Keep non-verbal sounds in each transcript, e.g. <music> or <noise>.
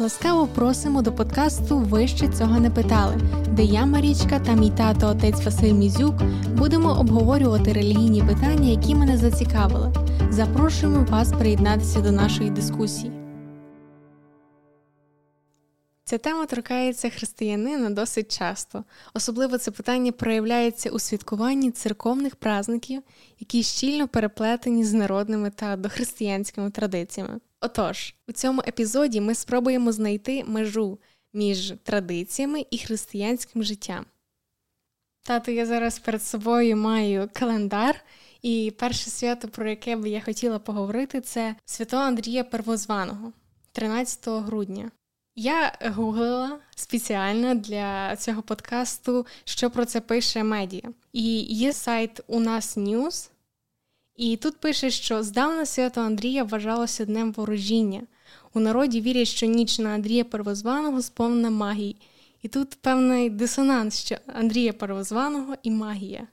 Ласкаво просимо до подкасту Ви ще цього не питали, де я, Марічка та мій тато отець Василь Мізюк будемо обговорювати релігійні питання, які мене зацікавили. Запрошуємо вас приєднатися до нашої дискусії. Ця тема торкається християнина досить часто. Особливо це питання проявляється у святкуванні церковних праздників, які щільно переплетені з народними та дохристиянськими традиціями. Отож, у цьому епізоді ми спробуємо знайти межу між традиціями і християнським життям. Тато, я зараз перед собою маю календар, і перше свято, про яке би я хотіла поговорити, це свято Андрія Первозваного, 13 грудня. Я гуглила спеціально для цього подкасту, що про це пише медіа. І є сайт у нас News, і тут пише, що здавна свято Андрія вважалося днем ворожіння. У народі вірять, що ніч на Андрія Первозваного сповнена магії. І тут певний дисонанс, що Андрія Первозваного і магія.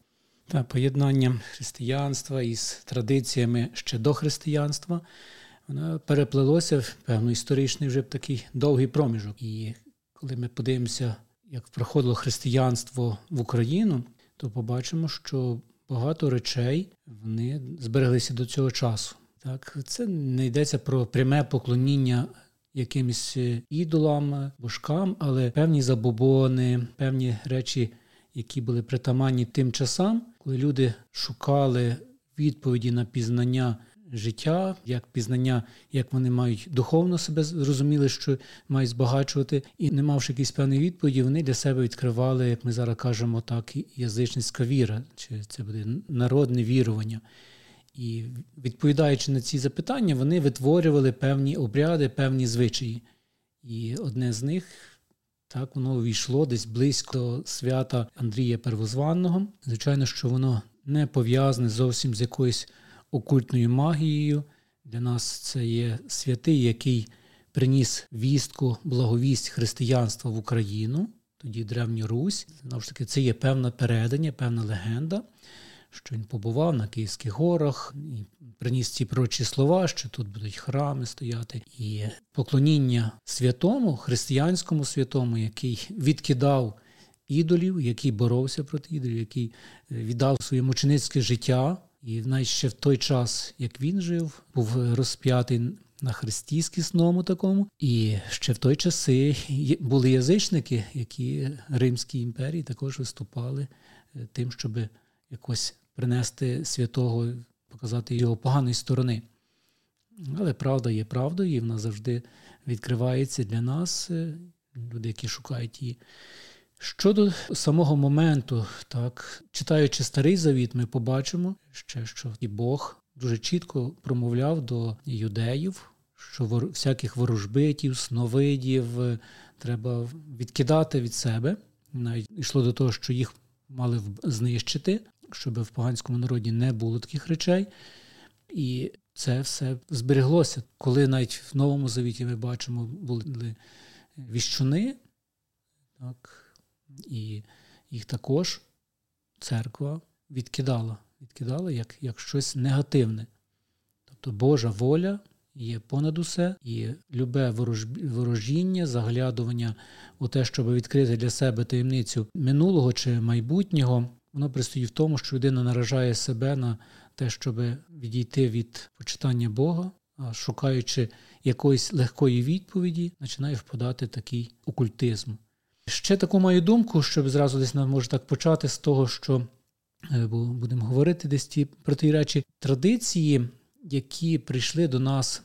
Та поєднання християнства із традиціями ще до християнства, воно переплелося в певно історичний вже такий довгий проміжок. І коли ми подивимося, як проходило християнство в Україну, то побачимо, що багато речей вони збереглися до цього часу. Так, Це не йдеться про пряме поклоніння якимось е, ідолам, божкам, але певні забобони, певні речі, які були притаманні тим часам, коли люди шукали відповіді на пізнання життя, як пізнання, як вони мають духовно себе зрозуміли, що мають збагачувати, і не мавши якісь певні відповіді, вони для себе відкривали, як ми зараз кажемо, так, язичницька віра, чи це буде народне вірування. І відповідаючи на ці запитання, вони витворювали певні обряди, певні звичаї. І одне з них так воно увійшло десь близько до свята Андрія Первозванного. Звичайно, що воно не пов'язане зовсім з якоюсь окультною магією. Для нас це є святий, який приніс вістку, благовість християнства в Україну, тоді Древню Русь. Знову ж таки, це є певне передання, певна легенда, що він побував на Київських горах і приніс ці пророчі слова, що тут будуть храми стояти, і поклоніння святому, християнському святому, який відкидав. Ідолів, який боровся проти ідолів, який віддав своє мученицьке життя і навіть ще в той час, як він жив, був розп'ятий на хресті скісному такому. І ще в той часи були язичники, які Римській імперії також виступали е, тим, щоб якось принести святого, показати його поганої сторони. Але правда є правдою, і вона завжди відкривається для нас, е, люди, які шукають її. Щодо самого моменту, так, читаючи старий завіт, ми побачимо ще, що і Бог дуже чітко промовляв до юдеїв, що всяких ворожбитів, сновидів е, треба відкидати від себе. Навіть йшло до того, що їх мали знищити, щоб в поганському народі не було таких речей. І це все збереглося. Коли навіть в Новому Завіті ми бачимо, були віщуни, так і їх також церква відкидала, відкидала як, як щось негативне. Тобто Божа воля є понад усе, і любе ворожіння, заглядування у те, щоб відкрити для себе таємницю минулого чи майбутнього, воно пристоїть в тому, що людина наражає себе на те, щоб відійти від почитання Бога, а шукаючи якоїсь легкої відповіді, починає впадати такий окультизм. Ще таку маю думку, щоб зразу десь нам може так почати з того, що е, будемо говорити десь ті про ті речі традиції, які прийшли до нас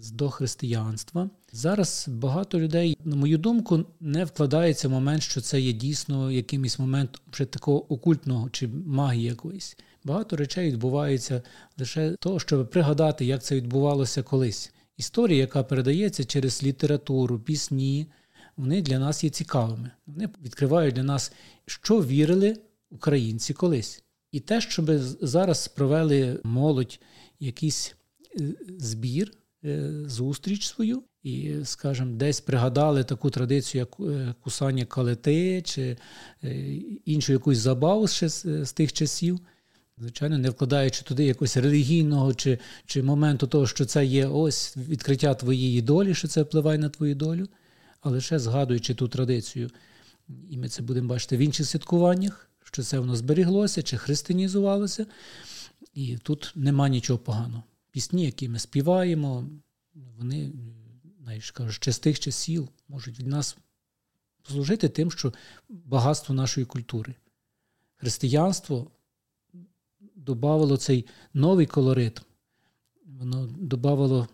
з дохристиянства. Зараз багато людей, на мою думку, не вкладається в момент, що це є дійсно якимось момент вже такого окультного чи магії якоїсь. Багато речей відбувається лише того, щоб пригадати, як це відбувалося колись. Історія, яка передається через літературу, пісні вони для нас є цікавими. Вони відкривають для нас, що вірили українці колись. І те, щоб зараз провели молодь якийсь е, збір, е, зустріч свою, і, скажімо, десь пригадали таку традицію, як е, кусання калити чи іншу якусь забаву ще з тих часів. Звичайно, не вкладаючи туди якогось релігійного чи чи моменту того, що це є ось відкриття твоєї долі, що це впливає на твою долю, а лише згадуючи ту традицію. І ми це будемо бачити в інших святкуваннях, що це воно зберіглося чи християнізувалося. І тут нема нічого поганого. Пісні, які ми співаємо, вони, знаєш, кажуть, ще з тих часів можуть від нас служити тим, що багатство нашої культури. Християнство додавало цей новий колорит, воно додавало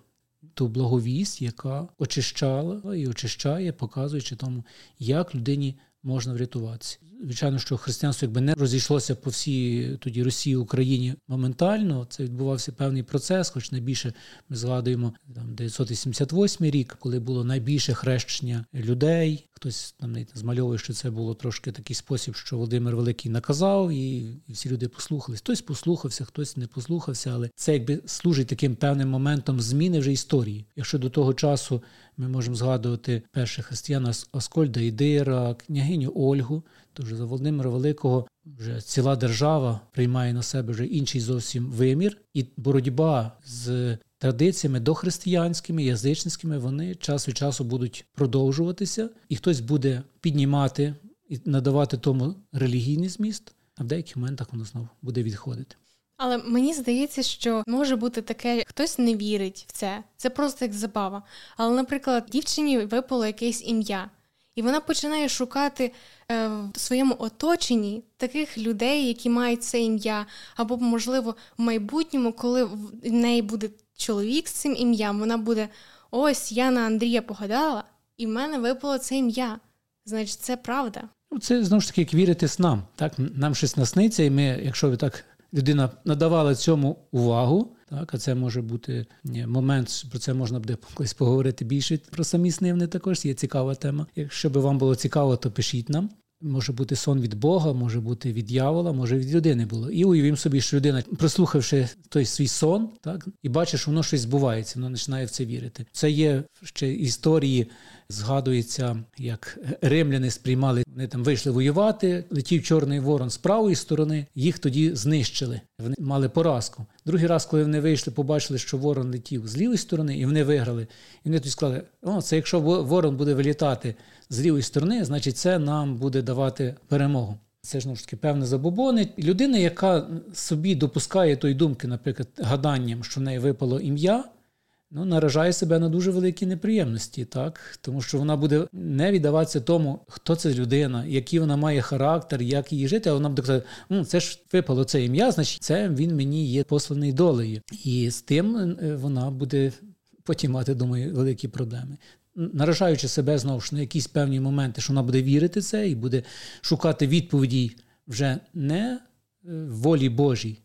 ту благовість, яка очищала і очищає, показуючи тому, як людині можна врятуватися. Звичайно, що християнство якби не розійшлося по всій тоді Росії Україні моментально. Це відбувався певний процес, хоч найбільше ми згадуємо там 988 рік, коли було найбільше хрещення людей. Хтось там змальовує, що це було трошки такий спосіб, що Володимир Великий наказав, і всі люди послухались. Хтось послухався, хтось не послухався, але це якби служить таким певним моментом зміни вже історії. Якщо до того часу ми можемо згадувати перших християн Аскольда Ідира, княгиню Ольгу, то вже за Володимира Великого вже ціла держава приймає на себе вже інший зовсім вимір, і боротьба з традиціями дохристиянськими, язичницькими, вони час від часу будуть продовжуватися, і хтось буде піднімати і надавати тому релігійний зміст, а в деяких моментах воно знову буде відходити. Але мені здається, що може бути таке, хтось не вірить в це. Це просто як забава. Але, наприклад, дівчині випало якесь ім'я, і вона починає шукати е, в своєму оточенні таких людей, які мають це ім'я, або, можливо, в майбутньому, коли в неї буде чоловік з цим ім'ям, вона буде: ось я на Андрія погадала, і в мене випало це ім'я. Значить, це правда. Ну, це знову ж таки як вірити снам. Так нам щось насниться, і ми, якщо так людина надавала цьому увагу, так, а це може бути момент, про це можна буде <laughs> колись поговорити більше. Про самі сни вони також є цікава тема. Якщо би вам було цікаво, то пишіть нам. Може бути сон від Бога, може бути від дьявола, може від людини було. І уявім собі, що людина, прослухавши той свій сон, так і бачиш, воно щось збувається, воно починає в це вірити. Це є ще історії Згадується, як римляни сприймали, вони там вийшли воювати, летів Чорний Ворон з правої сторони, їх тоді знищили. Вони мали поразку. Другий раз, коли вони вийшли, побачили, що ворон летів з лівої сторони, і вони виграли. І вони тоді сказали: о, це якщо ворон буде вилітати з лівої сторони, значить це нам буде давати перемогу. Це ж ну, ж таки певне забобони. Людина, яка собі допускає тої думки, наприклад, гаданням, що в неї випало ім'я ну, наражає себе на дуже великі неприємності, так? тому що вона буде не віддаватися тому, хто це людина, який вона має характер, як її жити, а вона буде казати, ну, це ж випало це ім'я, значить це він мені є посланий долею. І з тим е, вона буде потім мати, думаю, великі проблеми. Наражаючи себе знову ж на якісь певні моменти, що вона буде вірити це і буде шукати відповіді вже не в волі Божій,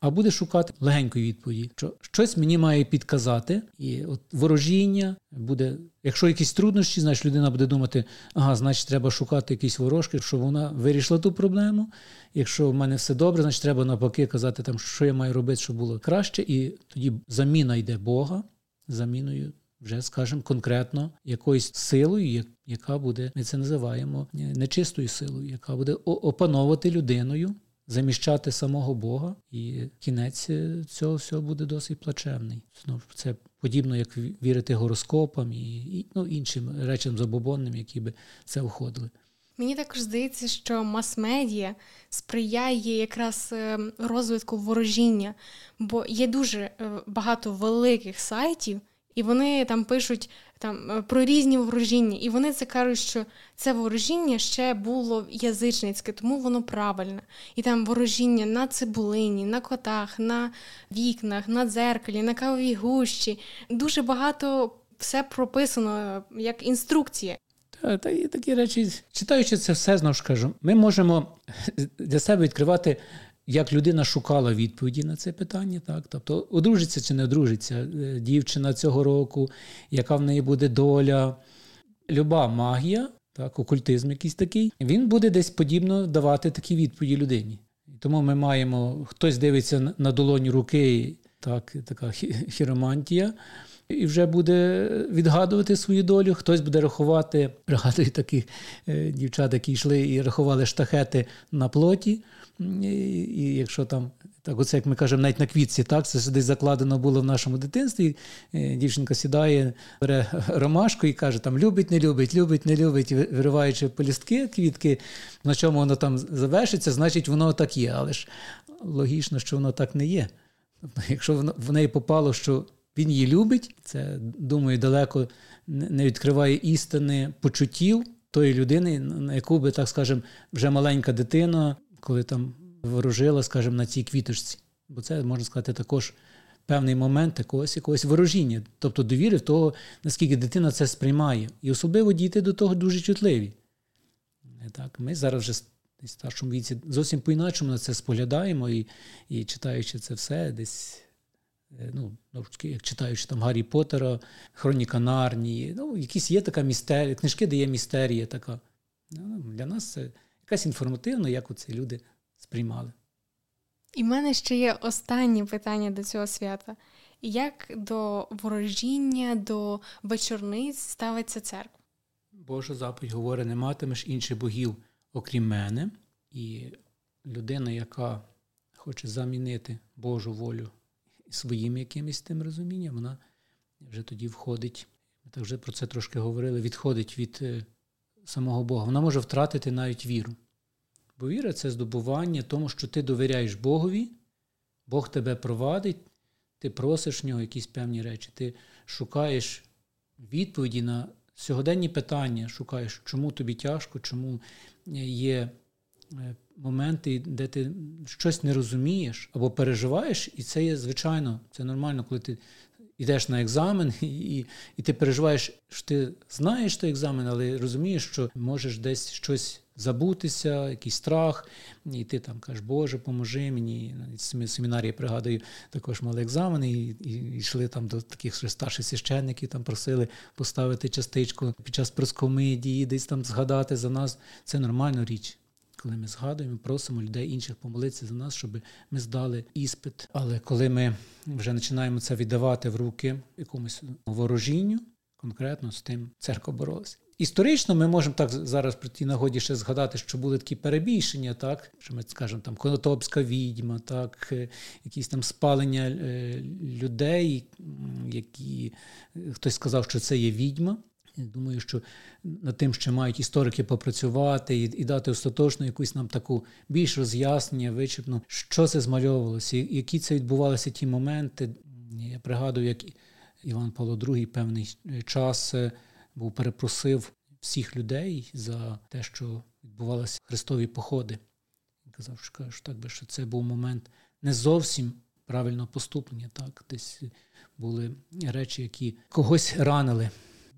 а буде шукати легенької відповіді, що щось мені має підказати, і от ворожіння буде. Якщо якісь труднощі, значить людина буде думати, ага, значить, треба шукати якісь ворожки, щоб вона вирішила ту проблему. Якщо в мене все добре, значить треба навпаки казати, там, що я маю робити, щоб було краще. І тоді заміна йде Бога, заміною. Вже скажемо конкретно якоюсь силою, яка буде, ми це називаємо нечистою силою, яка буде опановувати людиною заміщати самого Бога, і кінець е, цього всього буде досить плачевний. Знову це подібно, як вірити гороскопам і, і ну, іншим речам забобонним, які би це входили. Мені також здається, що мас-медіа сприяє якраз е, розвитку ворожіння, бо є дуже е, багато великих сайтів. І вони там пишуть там е, про різні ворожіння, і вони це кажуть, що це ворожіння ще було язичницьке, тому воно правильне. І там ворожіння на цибулині, на котах, на вікнах, на дзеркалі, на кавовій гущі. Дуже багато все прописано як інструкція. Та, та такі речі, читаючи це все, знову ж кажу, ми можемо <laughs> для себе відкривати як людина шукала відповіді на це питання, так тобто одружиться чи не одружиться е, дівчина цього року, яка в неї буде доля, люба магія, так, окультизм якийсь такий, він буде десь подібно давати такі відповіді людині. Тому ми маємо, хтось дивиться на долоні руки, так, така хіромантія. І вже буде відгадувати свою долю, хтось буде рахувати, пригадую таких е, дівчат, які йшли і рахували штахети на плоті. І якщо там Так, оце, як ми кажемо, навіть на квітці, так, це десь закладено було в нашому дитинстві. Е, дівчинка сідає, бере ромашку і каже, там любить, не любить, любить, не любить, вириваючи полістки, квітки, на чому воно там завершиться, значить, воно так є. Але ж логічно, що воно так не є. Тобто, якщо в неї попало, що він її любить, це, думаю, далеко не відкриває істини почуттів тої людини, на яку би, так скажемо, вже маленька дитина, коли там ворожила, скажімо, на цій квіточці. Бо це, можна сказати, також певний момент якогось якогось ворожіння, тобто довіри в того, наскільки дитина це сприймає. І особливо діти до того дуже чутливі. Так, Ми зараз вже в старшому віці зовсім по-іначому на це споглядаємо і і читаючи це все, десь, е, ну, як читаючи там Гаррі Поттера, Хроніка Нарнії, ну, якісь є така містерія, книжки, де є містерія така. Ну, Для нас це якась інформативна, як оці люди сприймали. І в мене ще є останнє питання до цього свята. Як до ворожіння, до вечорниць ставиться церква? Божа заповідь говорить, не матимеш інших богів, окрім мене. І людина, яка хоче замінити Божу волю своїм якимось тим розумінням, вона вже тоді входить. Ми так вже про це трошки говорили, відходить від е, самого Бога. Вона може втратити навіть віру. Бо віра це здобування тому, що ти довіряєш Богові, Бог тебе провадить, ти просиш в нього якісь певні речі, ти шукаєш відповіді на сьогоденні питання, шукаєш, чому тобі тяжко, чому є е, моменти, де ти щось не розумієш або переживаєш, і це є звичайно, це нормально, коли ти йдеш на екзамен, і і ти переживаєш, що ти знаєш той екзамен, але розумієш, що можеш десь щось забутися, якийсь страх, і ти там кажеш, Боже, поможи мені. В семінарії пригадую, також мали екзамени, і, і йшли там до таких старших священників, там просили поставити частичку під час проскомидії, десь там згадати за нас. Це нормальна річ. Коли ми згадуємо, просимо людей інших помолитися за нас, щоб ми здали іспит. Але коли ми вже починаємо це віддавати в руки якомусь ворожінню, конкретно з тим церква боролася. Історично ми можемо так зараз при тій нагоді ще згадати, що були такі перебільшення, так що ми скажемо там Конотопська відьма, так е, якісь там спалення е, людей, які хтось сказав, що це є відьма. Я Думаю, що над тим, що мають історики попрацювати і і дати остаточно якусь нам таку більш роз'яснення, вичерпну, що це змальовувалося, які це відбувалися ті моменти. Я пригадую, як Іван Павло II певний час е, був перепросив всіх людей за те, що відбувалися хрестові походи. Він казав, що, що так би що це був момент не зовсім правильного поступлення. Так, десь були речі, які когось ранили.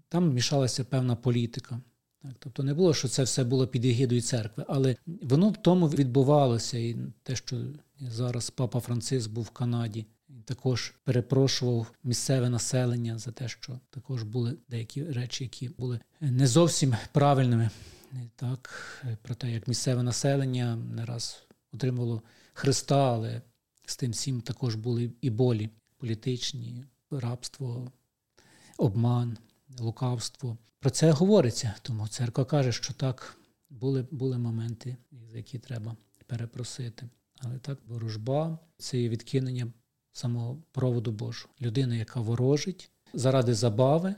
Там мішалася певна політика. Так, Тобто не було, що це все було під егідою церкви, але воно в тому відбувалося. І те, що зараз папа Франциск був в Канаді, також перепрошував місцеве населення за те, що також були деякі речі, які були не зовсім правильними. Так, Про те, як місцеве населення не раз отримувало Христа, але з тим всім також були і болі політичні, рабство, обман, лукавство. Про це говориться, тому церква каже, що так, були були моменти, за які треба перепросити. Але так, ворожба це є відкинення самого проводу Божого. Людина, яка ворожить заради забави,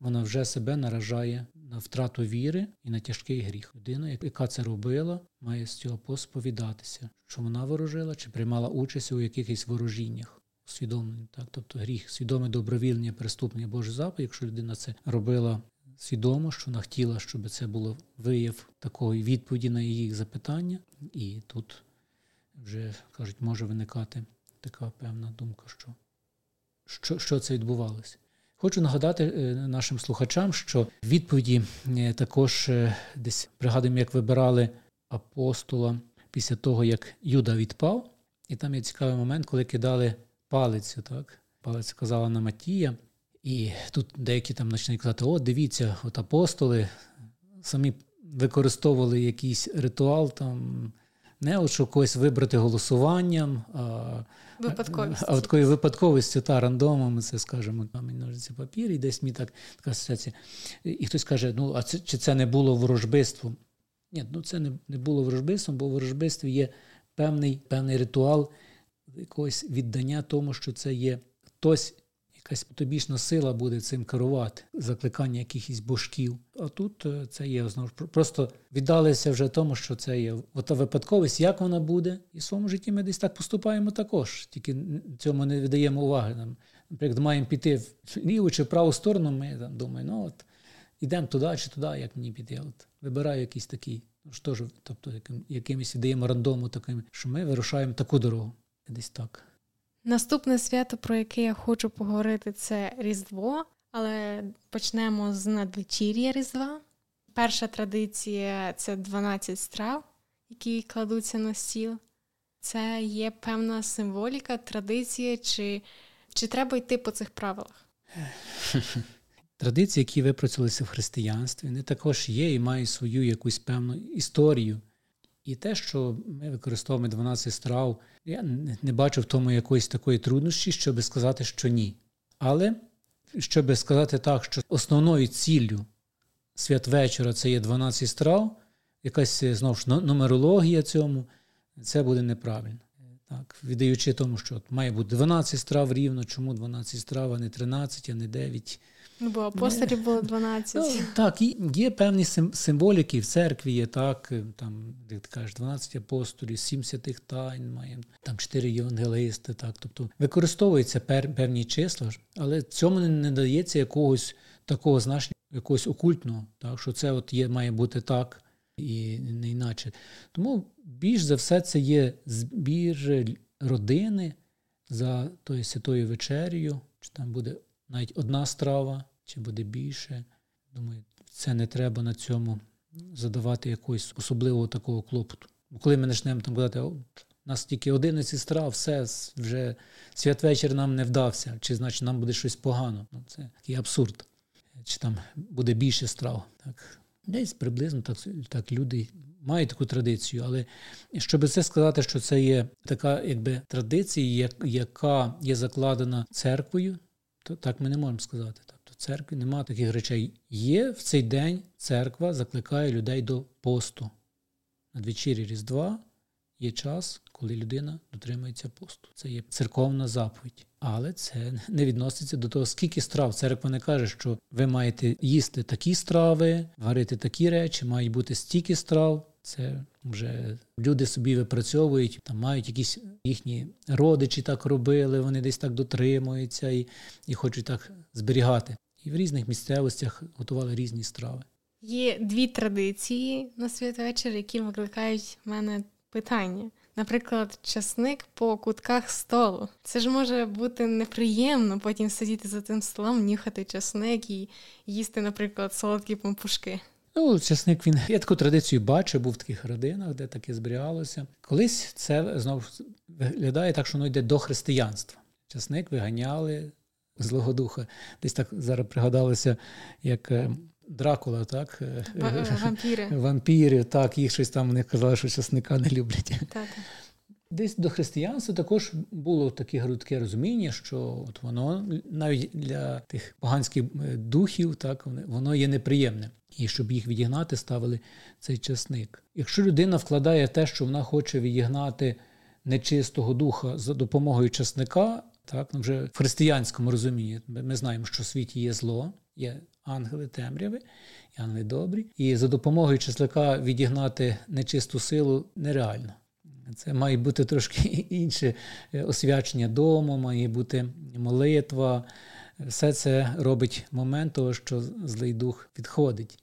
вона вже себе наражає на втрату віри і на тяжкий гріх. Людина, яка це робила, має з цього посповідатися, що вона ворожила чи приймала участь у якихось ворожіннях. Усвідомлення, так, тобто гріх, свідоме добровільне преступлення Божий заповідь, якщо людина це робила свідомо, що вона хотіла, щоб це було вияв такої відповіді на її запитання, і тут вже кажуть, може виникати така певна думка, що що, що це відбувалося. Хочу нагадати е, нашим слухачам, що відповіді е, також е, десь пригадуємо, як вибирали апостола після того, як Юда відпав, і там є цікавий момент, коли кидали палицю. так? Палиця казала на Матія, і тут деякі там починають казати: о, дивіться, от апостоли самі використовували якийсь ритуал там не от що когось вибрати голосуванням, а Випадковість. а от такою випадковістю та рандомом, це скажемо, камінь ножиці папір, і десь мені так така асоціація. І хтось каже: ну, а це, чи це не було ворожбиством? Ні, ну це не не було ворожбиством, бо в ворожбистві є певний певний ритуал, якогось віддання тому, що це є хтось, якась потобічна сила буде цим керувати, закликання якихось божків. А тут е, це є знову ж просто віддалися вже тому, що це є ота випадковість, як вона буде, і в своєму житті ми десь так поступаємо також, тільки цьому не віддаємо уваги. Нам, Наприклад, маємо піти в ліву чи в праву сторону, ми там думаємо, ну от ідемо туди чи туди, як мені піти. От Вибираю якийсь такий. Що ж, тобто, яким, якимось віддаємо рандому таким, що ми вирушаємо таку дорогу. Десь так. Наступне свято, про яке я хочу поговорити, це Різдво, але почнемо з надвечір'я Різдва. Перша традиція це 12 страв, які кладуться на стіл. Це є певна символіка, традиція, чи, чи треба йти по цих правилах? <laughs> Традиції, які випрацювалися в християнстві, вони також є і мають свою якусь певну історію. І те, що ми використовуємо 12 страв, я не бачу в тому якоїсь такої труднощі, щоб сказати, що ні. Але щоб сказати так, що основною ціллю святвечора це є 12 страв, якась знову ж нумерологія цьому, це буде неправильно. Так, Віддаючи тому, що має бути 12 страв рівно, чому 12 страв, а не 13, а не 9. Ну, бо апостолів було 12. Ну, так, є певні символіки в церкві, є так, е, там, як ти кажеш, 12 апостолів, 7 святих тайн, маємо, там 4 євангелисти. так, Тобто використовуються певні числа, але цьому не дається якогось такого значення, якогось окультного, так, що це от є, має бути так і не іначе. Тому більш за все це є збір родини за тою святою вечерею, чи там буде навіть одна страва, чи буде більше. Думаю, це не треба на цьому задавати якогось особливого такого клопоту. Бо коли ми почнемо там казати, у нас тільки 11 страв, все, вже святвечір нам не вдався, чи значить нам буде щось погано. Ну, Це такий абсурд. Чи там буде більше страв. Так. Десь приблизно так так люди мають таку традицію, але щоб це сказати, що це є така якби традиція, яка є закладена церквою, то так ми не можемо сказати. Церкві немає таких речей. Є в цей день церква закликає людей до посту. Надвечір'я Різдва є час, коли людина дотримується посту. Це є церковна заповідь. Але це не відноситься до того, скільки страв. Церква не каже, що ви маєте їсти такі страви, варити такі речі, мають бути стільки страв. Це вже люди собі випрацьовують, там мають якісь їхні родичі так робили, вони десь так дотримуються і, і хочуть так зберігати. І в різних місцевостях готували різні страви. Є дві традиції на святвечір, які викликають в мене питання. Наприклад, часник по кутках столу. Це ж може бути неприємно потім сидіти за тим столом, нюхати часник і їсти, наприклад, солодкі пампушки. Ну, часник він я таку традицію бачив, був в таких родинах, де таке зберігалося. Колись це знову виглядає так, що воно йде до християнства. Часник виганяли злого духа. Десь так зараз пригадалося, як е, Дракула, так? Е, вампіри. <laughs> Вампіри, так, їх щось там вони казали, що часника не люблять. Так. Десь до християнства також було таке грудке розуміння, що от воно навіть для тих поганських е, духів, так воно є неприємне. І щоб їх відігнати, ставили цей часник. Якщо людина вкладає те, що вона хоче відігнати нечистого духа за допомогою часника, так ну, вже в християнському розумінні, ми знаємо, що в світі є зло, є ангели темряви і ангели добрі. І за допомогою часника відігнати нечисту силу нереально. Це має бути трошки <laughs> інше е, освячення дому, має бути молитва. Все це робить момент того, що злий дух відходить,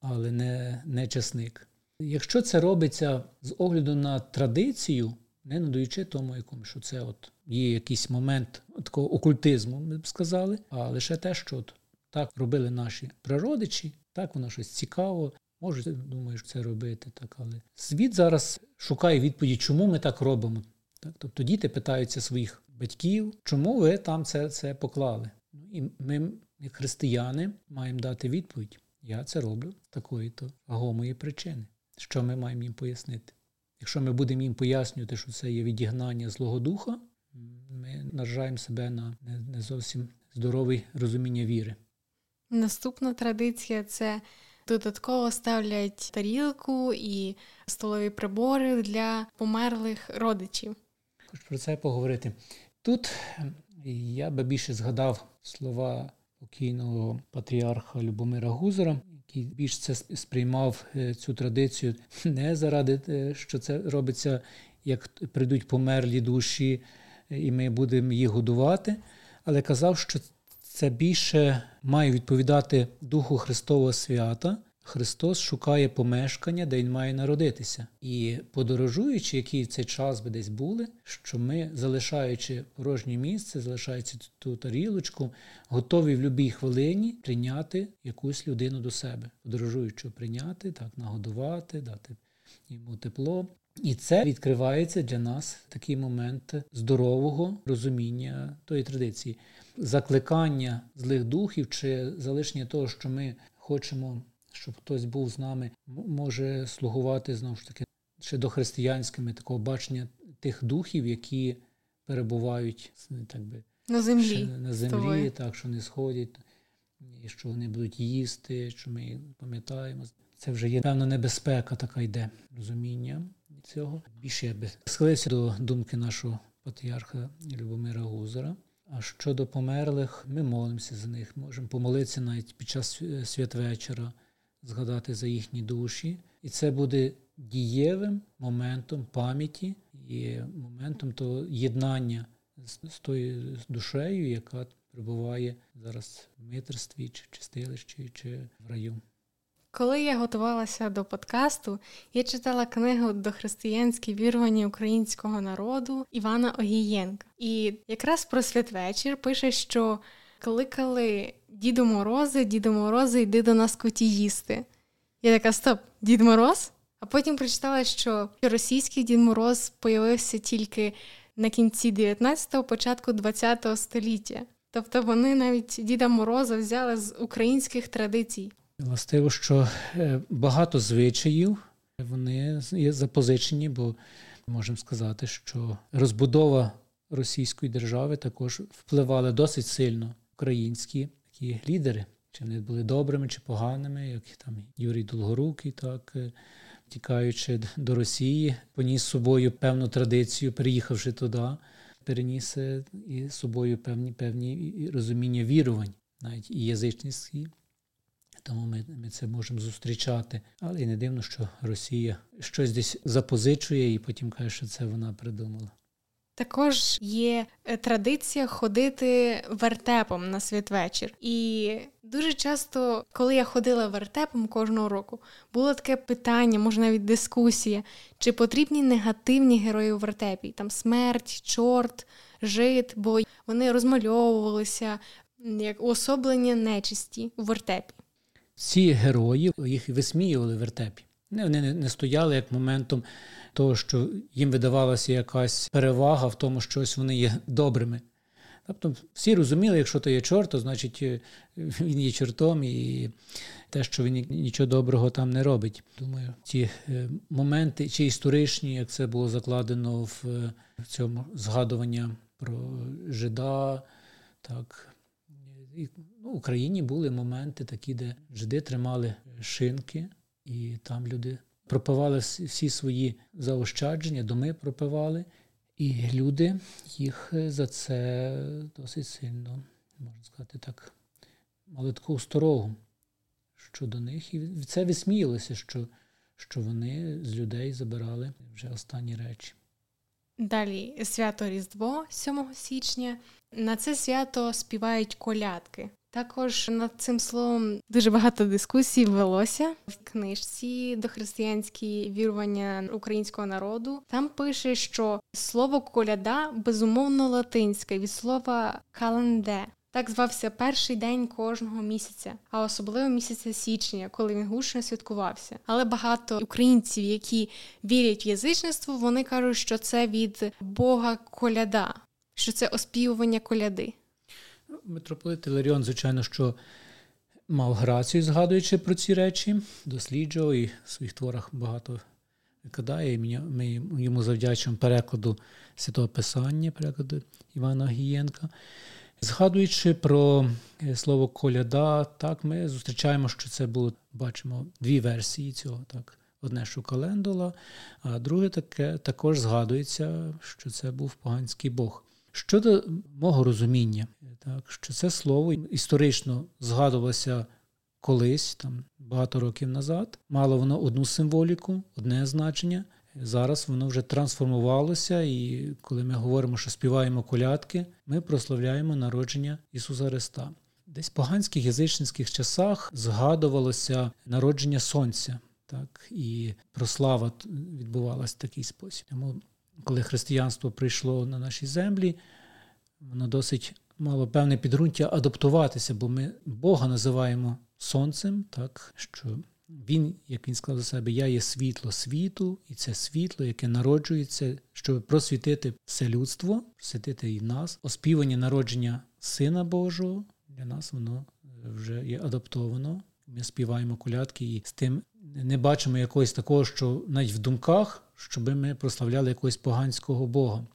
але не не часник. Якщо це робиться з огляду на традицію, не надаючи тому, якому, що це от є якийсь момент такого окультизму, ми б сказали, а лише те, що от так робили наші прародичі, так воно щось цікаво, Можуть, думаєш, це робити, так, але світ зараз шукає відповіді, чому ми так робимо. Так? Тобто діти питаються своїх батьків, чому ви там це це поклали. Ну, І ми, як християни, маємо дати відповідь. Я це роблю з такої-то вагомої причини. Що ми маємо їм пояснити? Якщо ми будемо їм пояснювати, що це є відігнання Злого Духа, ми наражаємо себе на не зовсім здорове розуміння віри. Наступна традиція це Додатково ставлять тарілку і столові прибори для померлих родичів. хочу про це поговорити. Тут я би більше згадав слова покійного патріарха Любомира Гузера, який більш це сприймав е, цю традицію не заради, е, що це робиться, як прийдуть померлі душі, і ми будемо їх годувати, але казав, що це більше має відповідати Духу Христового свята. Христос шукає помешкання, де він має народитися. І подорожуючи, який цей час би десь були, що ми, залишаючи порожнє місце, залишаючи ту тарілочку, готові в будь-якій хвилині прийняти якусь людину до себе, подорожуючи, прийняти, так, нагодувати, дати йому тепло. І це відкривається для нас такий момент здорового розуміння тої традиції, закликання злих духів чи залишення того, що ми хочемо, щоб хтось був з нами, може слугувати знову ж таки ще до християнськими такого бачення тих духів, які перебувають так би на землі, на землі, так що не сходять, і що вони будуть їсти, що ми пам'ятаємо. Це вже є певна небезпека, така йде розуміння цього. Більше я би схилився до думки нашого патріарха Любомира Гузера. А щодо померлих, ми молимося за них. Можемо помолитися навіть під час святвечора, згадати за їхні душі. І це буде дієвим моментом пам'яті і моментом того єднання з тою душею, яка перебуває зараз в митерстві, чи чистилищі, чи в раю. Коли я готувалася до подкасту, я читала книгу Дохристиянські вірування українського народу Івана Огієнка. І якраз про святвечір пише, що кликали Діду Морози, Діду Морози, йди до нас коті їсти. Я така стоп, Дід Мороз? А потім прочитала, що російський Дід Мороз появився тільки на кінці 19-го, початку 20-го століття. Тобто вони навіть Діда Мороза взяли з українських традицій. Властиво, що е, багато звичаїв вони є запозичені, бо можемо сказати, що розбудова російської держави також впливали досить сильно українські такі лідери. Чи вони були добрими чи поганими, як там Юрій Долгорукий, так е, тікаючи до Росії, поніс з собою певну традицію, переїхавши туди, переніс е, і з собою певні певні розуміння вірувань, навіть і язичницькі. Тому ми ми це можемо зустрічати. Але і не дивно, що Росія щось десь запозичує і потім каже, що це вона придумала. Також є е, традиція ходити вертепом на святвечір. І дуже часто, коли я ходила вертепом кожного року, було таке питання, може навіть дискусія, чи потрібні негативні герої у вертепі? Там смерть, чорт, жит, бо вони розмальовувалися як уособлення нечисті у вертепі ці герої їх висміювали в вертепі. Вони не стояли як моментом того, що їм видавалася якась перевага в тому, що ось вони є добрими. Тобто всі розуміли, якщо то є чорт, то значить е, він є чортом і те, що він нічого доброго там не робить. Думаю, ці е, моменти, чи історичні, як це було закладено в е, цьому згадування про жида, так ну, в Україні були моменти такі, де жиди тримали шинки, і там люди пропивали всі свої заощадження, доми пропивали, і люди їх за це досить сильно, можна сказати так, мали таку старогу щодо них. І це висміялося, що, що вони з людей забирали вже останні речі. Далі свято Різдво 7 січня. На це свято співають колядки. Також над цим словом дуже багато дискусій велося в книжці дохристиянські вірування українського народу. Там пише, що слово коляда безумовно латинське від слова календе. Так звався перший день кожного місяця, а особливо місяця січня, коли він гучно святкувався. Але багато українців, які вірять в язичництво, вони кажуть, що це від Бога коляда, що це оспівування коляди. Митрополит Іларіон, звичайно, що мав грацію, згадуючи про ці речі, досліджував і в своїх творах багато викладає. Ми йому завдячуємо перекладу святого Писання, перекладу Івана Гієнка. Згадуючи про е, слово коляда, так ми зустрічаємо, що це було, бачимо дві версії цього. Так. одне, що календула, а друге таке також згадується, що це був поганський Бог. Щодо мого розуміння, так що це слово історично згадувалося колись, там багато років назад, мало воно одну символіку, одне значення. Зараз воно вже трансформувалося, і коли ми говоримо, що співаємо колядки, ми прославляємо народження Ісуса Христа. Десь в поганських язичницьких часах згадувалося народження Сонця, так і прослава відбувалася в такий спосіб. Тому, коли християнство прийшло на наші землі, воно досить мало певне підґрунтя адаптуватися, бо ми Бога називаємо сонцем, так що він, як він сказав за себе, я є світло світу, і це світло, яке народжується, щоб просвітити все людство, просвітити і нас. Оспівання народження Сина Божого для нас воно е, вже є адаптовано. Ми співаємо колядки і з тим не бачимо якогось такого, що навіть в думках, щоб ми прославляли якогось поганського Бога.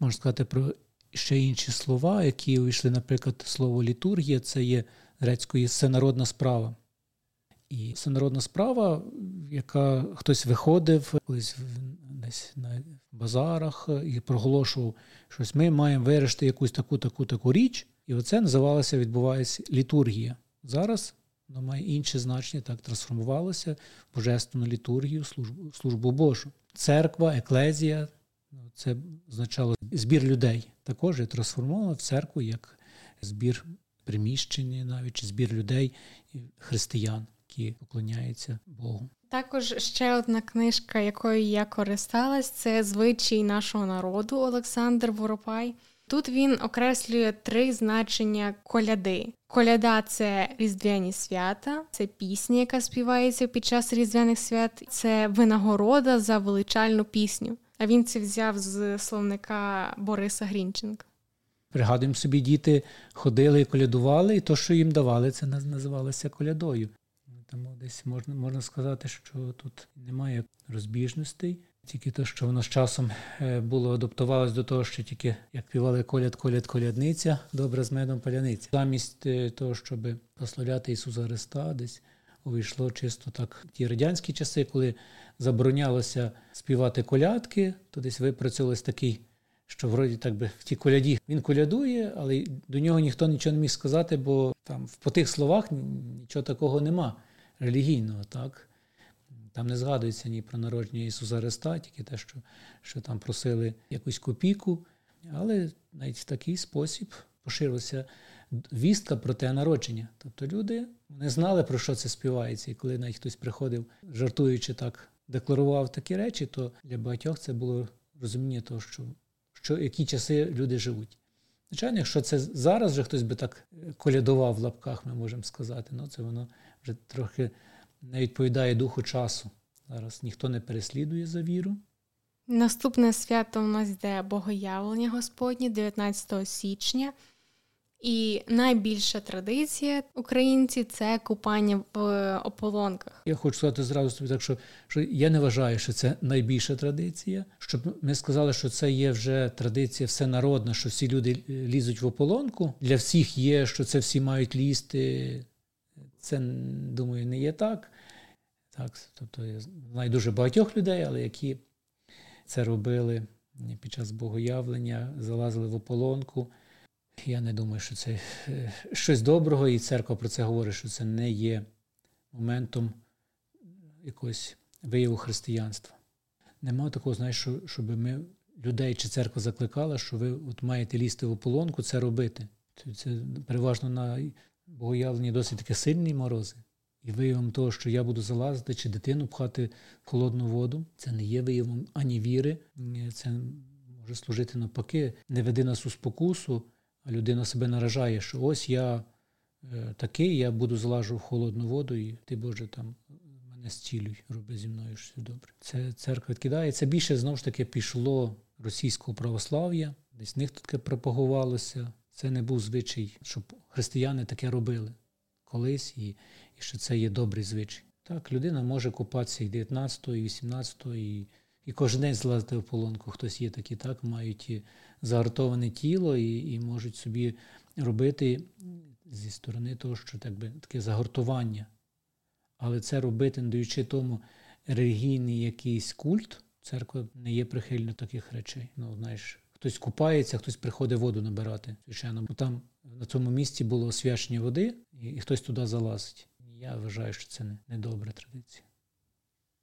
Можна сказати про ще інші слова, які увійшли, наприклад, слово літургія, це є грецької всенародна справа. І всенародна справа, яка хтось виходив колись десь на базарах і проголошував щось, ми маємо вирішити якусь таку, таку, таку річ, і оце називалося, відбувається літургія. Зараз воно має інше значення, так трансформувалося в божественну літургію, службу, службу Божу. Церква, еклезія ну, це означало збір людей. Також трансформовано в церкву як збір приміщення, навіть чи збір людей, християн, які поклоняються Богу. Також ще одна книжка, якою я користалась, це звичай нашого народу Олександр Воропай. Тут він окреслює три значення коляди. Коляда це різдвяні свята, це пісня, яка співається під час різдвяних свят, це винагорода за величальну пісню. А він це взяв з словника Бориса Грінченка. Пригадуємо собі, діти ходили і колядували, і то, що їм давали, це називалося колядою. Тому десь можна можна сказати, що тут немає розбіжностей, тільки те, що воно з часом е, було адаптувалось до того, що тільки як півали коляд, коляд, колядниця, добре з медом паляниця. Замість е, того, щоб прославляти Ісуса Христа, десь увійшло чисто так ті радянські часи, коли заборонялося співати колядки, то десь випрацьовувався такий що вроді так би в тій коляді він колядує, але до нього ніхто нічого не міг сказати, бо там по тих словах нічого такого нема релігійного, так? Там не згадується ні про народження Ісуса Христа, тільки те, що що там просили якусь копійку. Але навіть в такий спосіб поширилася вістка про те народження. Тобто люди не знали, про що це співається. І коли навіть хтось приходив, жартуючи так, декларував такі речі, то для багатьох це було розуміння того, що що які часи люди живуть. Звичайно, якщо це зараз вже хтось би так колядував в лапках, ми можемо сказати, ну це воно вже трохи не відповідає духу часу. Зараз ніхто не переслідує за віру. Наступне свято у нас йде Богоявлення Господнє 19 січня. І найбільша традиція українці це купання в ополонках. Я хочу сказати зразу тобі так, що що я не вважаю, що це найбільша традиція. Щоб ми сказали, що це є вже традиція всенародна, що всі люди лізуть в ополонку. Для всіх є, що це всі мають лізти. Це думаю, не є так. Так, тобто я знаю дуже багатьох людей, але які це робили під час богоявлення, залазили в ополонку. Я не думаю, що це е, щось доброго, і церква про це говорить, що це не є моментом якогось вияву християнства. Нема такого, знаєш, що, щоб ми людей чи церква закликала, що ви от маєте лізти в ополонку, це робити. Це переважно на богоявленні досить таке сильні морози. І виявом того, що я буду залазити чи дитину пхати в холодну воду, це не є виявом ані віри, це може служити навпаки, не веди нас у спокусу, а людина себе наражає, що ось я е, такий, я буду залажу в холодну воду, і ти, Боже, там мене зцілюй, роби зі мною все добре. Це церква відкидає. Це більше знову ж таки пішло російського православ'я, десь в них таке пропагувалося. Це не був звичай, щоб християни таке робили колись, і, і що це є добрий звичай. Так, людина може купатися і 19, і 18, і і кожен день злазити в полонку. Хтось є такі, так, мають загартоване тіло і і можуть собі робити зі сторони того, що так би, таке загортування. Але це робити, не даючи тому релігійний якийсь культ, церква не є прихильна таких речей. Ну, знаєш, хтось купається, хтось приходить воду набирати. Звичайно, бо там на цьому місці було освячення води, і, і хтось туди залазить. Я вважаю, що це не, не добра традиція.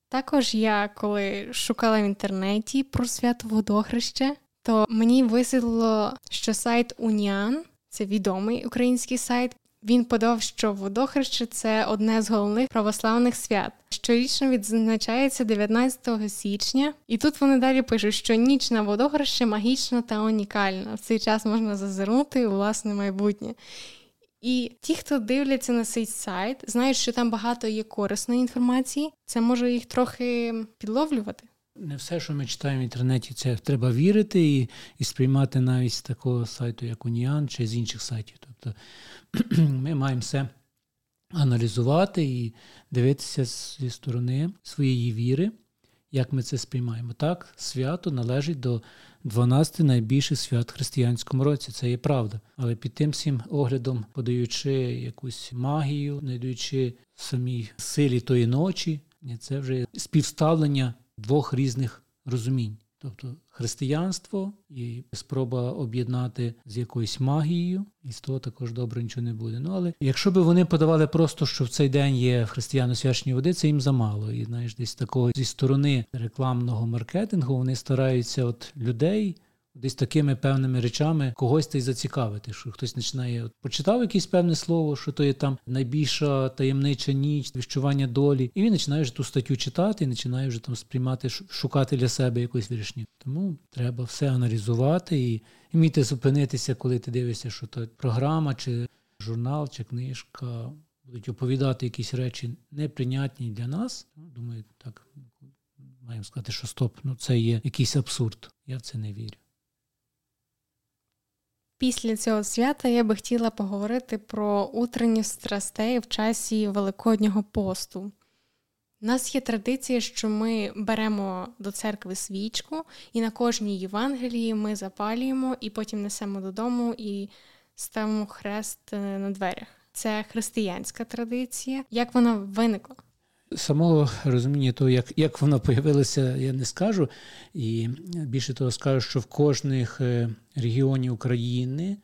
Також я коли шукала в інтернеті про свято водохреще, то мені висвітлило, що сайт Уніан це відомий український сайт. Він подав, що водохреще це одне з головних православних свят. Щорічно відзначається 19 січня, і тут вони далі пишуть, що ніч на водохреще магічна та унікальна. В цей час можна зазирнути у власне майбутнє. І ті, хто дивляться на цей сайт, знають, що там багато є корисної інформації. Це може їх трохи підловлювати. Не все, що ми читаємо в інтернеті, це треба вірити і і сприймати навіть з такого сайту, як Уніан, чи з інших сайтів. Тобто <clears throat> ми маємо все аналізувати і дивитися зі сторони своєї віри, як ми це сприймаємо. Так, свято належить до 12 найбільших свят в християнському році. Це є правда. Але під тим всім оглядом, подаючи якусь магію, знайдуючи самій силі тої ночі, це вже співставлення двох різних розумінь. Тобто християнство і спроба об'єднати з якоюсь магією, і з того також добре нічого не буде. Ну але якщо б вони подавали просто, що в цей день є в християно свячні води, це їм замало. І знаєш, десь такого зі сторони рекламного маркетингу вони стараються от людей десь такими певними речами когось та й зацікавити, що хтось починає от, почитав якесь певне слово, що то є там найбільша таємнича ніч, віщування долі, і він починає вже ту статтю читати і починає вже там сприймати, шукати для себе якоїсь вирішні. Тому треба все аналізувати і вміти зупинитися, коли ти дивишся, що то програма, чи журнал, чи книжка. Будуть оповідати якісь речі неприйнятні для нас. Думаю, так маємо сказати, що стоп, ну це є якийсь абсурд. Я в це не вірю. Після цього свята я би хотіла поговорити про утренні страстей в часі Великоднього посту. У нас є традиція, що ми беремо до церкви свічку, і на кожній Євангелії ми запалюємо і потім несемо додому і ставимо хрест е, на дверях. Це християнська традиція. Як вона виникла? Самого розуміння того, як як воно появилося, я не скажу. І більше того, скажу, що в кожних регіонів регіоні України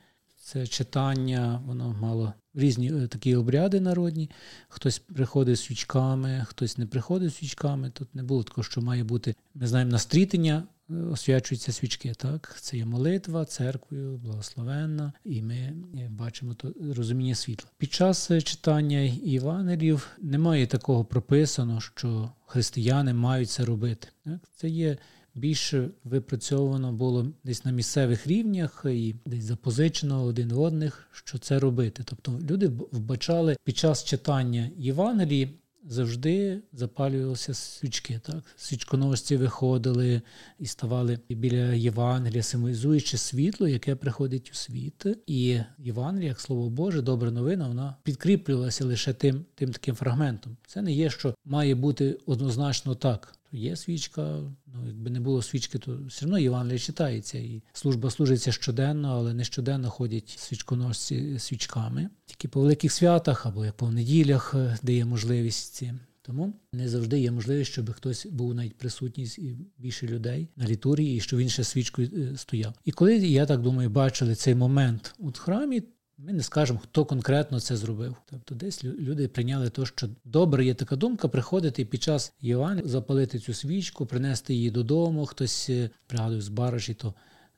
це читання, воно мало різні е, такі обряди народні. Хтось приходить з свічками, хтось не приходить з свічками. Тут не було такого, що має бути. Ми знаємо настрітення освячуються свічки. Так, це є молитва, церквою, благословенна, і ми е, бачимо то розуміння світла. Під час е, читання Івангелів немає такого прописано, що християни мають це робити. Так, це є. Більше випрацьовано було десь на місцевих рівнях і десь запозичено один в одних, що це робити. Тобто люди вбачали під час читання Євангелії завжди запалювалися свічки. Так? Свічконосці виходили і ставали біля Євангелія, символізуючи світло, яке приходить у світ. І Євангелія, як слово Боже, добра новина, вона підкріплювалася лише тим, тим таким фрагментом. Це не є, що має бути однозначно так. Є свічка, ну якби не було свічки, то все одно Євангелія читається, і служба служиться щоденно, але не щоденно ходять свічконосці свічками. Тільки по великих святах або як по неділях, е, де є можливість. Тому не завжди є можливість, щоб хтось був навіть присутній і більше людей на літургії, і щоб він ще свічкою е, стояв. І коли я так думаю, бачили цей момент у храмі, ми не скажемо, хто конкретно це зробив. Тобто, десь люди прийняли те, що добре є така думка приходити під час Євангелія, запалити цю свічку, принести її додому. Хтось е, пригадує з баражі, то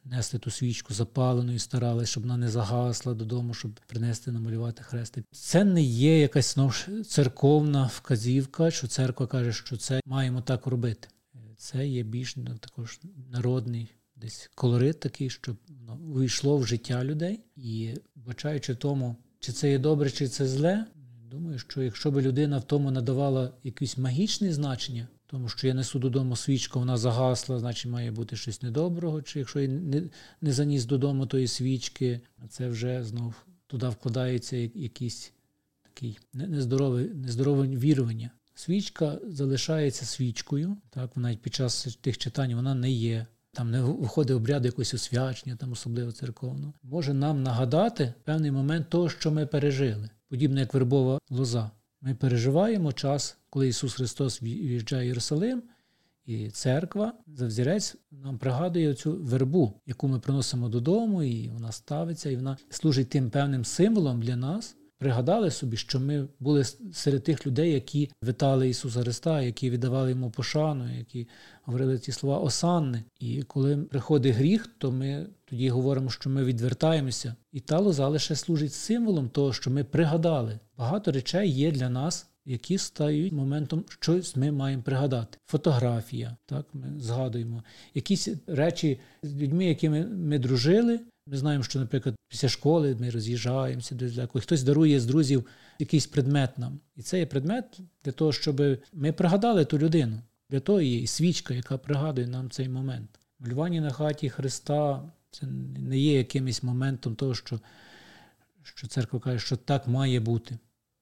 несли ту свічку запалену і старалися, щоб вона не загасла додому, щоб принести, намалювати хрести. Це не є якась знову церковна вказівка, що церква каже, що це маємо так робити. Це є більш ну, також народний десь колорит такий, щоб воно увійшло в життя людей. І бачаючи тому, чи це є добре, чи це зле. Думаю, що якщо б людина в тому надавала якесь магічне значення, тому що я несу додому свічку, вона загасла, значить має бути щось недоброго, чи якщо я не не заніс додому тої свічки, це вже знов туди вкладається якийсь такий нездорове, нездорове вірування. Свічка залишається свічкою, так навіть під час тих читань вона не є там не виходить обряд якогось освячення, там особливо церковного, може нам нагадати певний момент того, що ми пережили, подібно як вербова лоза. Ми переживаємо час, коли Ісус Христос в'їжджає в Єрусалим, і церква завзірець нам пригадує цю вербу, яку ми приносимо додому, і вона ставиться, і вона служить тим певним символом для нас. Пригадали собі, що ми були серед тих людей, які витали Ісуса Христа, які віддавали йому пошану, які говорили ці слова осанни. І коли приходить гріх, то ми тоді говоримо, що ми відвертаємося. І та лоза лише служить символом того, що ми пригадали. Багато речей є для нас які стають моментом, щось ми маємо пригадати. Фотографія, так ми згадуємо, якісь речі з людьми, якими ми дружили. Ми знаємо, що, наприклад, після школи ми роз'їжджаємося десь далеко, хтось дарує з друзів якийсь предмет нам. І це є предмет для того, щоб ми пригадали ту людину. Для того є і свічка, яка пригадує нам цей момент. Малювання на хаті Христа це не є якимось моментом того, що, що церква каже, що так має бути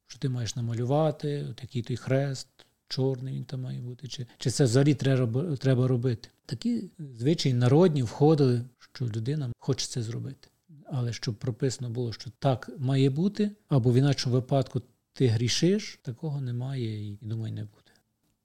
що ти маєш намалювати, от який той хрест, чорний він там має бути, чи чи це взагалі треба треба робити. Такі звичаї народні входили, що людина хоче це зробити. Але щоб прописано було, що так має бути, або в інакшому випадку ти грішиш, такого немає і, думаю, не буде.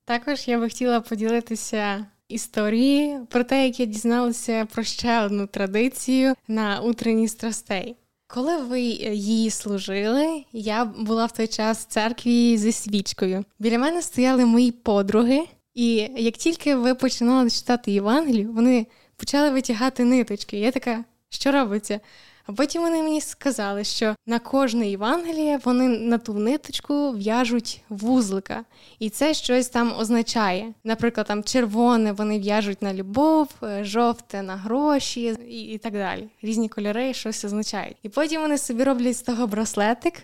Також я би хотіла поділитися історією про те, як я дізналася про ще одну традицію на утренні страстей. Коли ви е, її служили, я була в той час в церкві зі свічкою. Біля мене стояли мої подруги, і як тільки ви починали читати Євангелію, вони почали витягати ниточки. Я така, що робиться? А потім вони мені сказали, що на кожне Євангеліє вони на ту ниточку в'яжуть вузлика, і це щось там означає. Наприклад, там червоне вони в'яжуть на любов, е, жовте на гроші і, і так далі. Різні кольори щось означають. І потім вони собі роблять з того браслетик.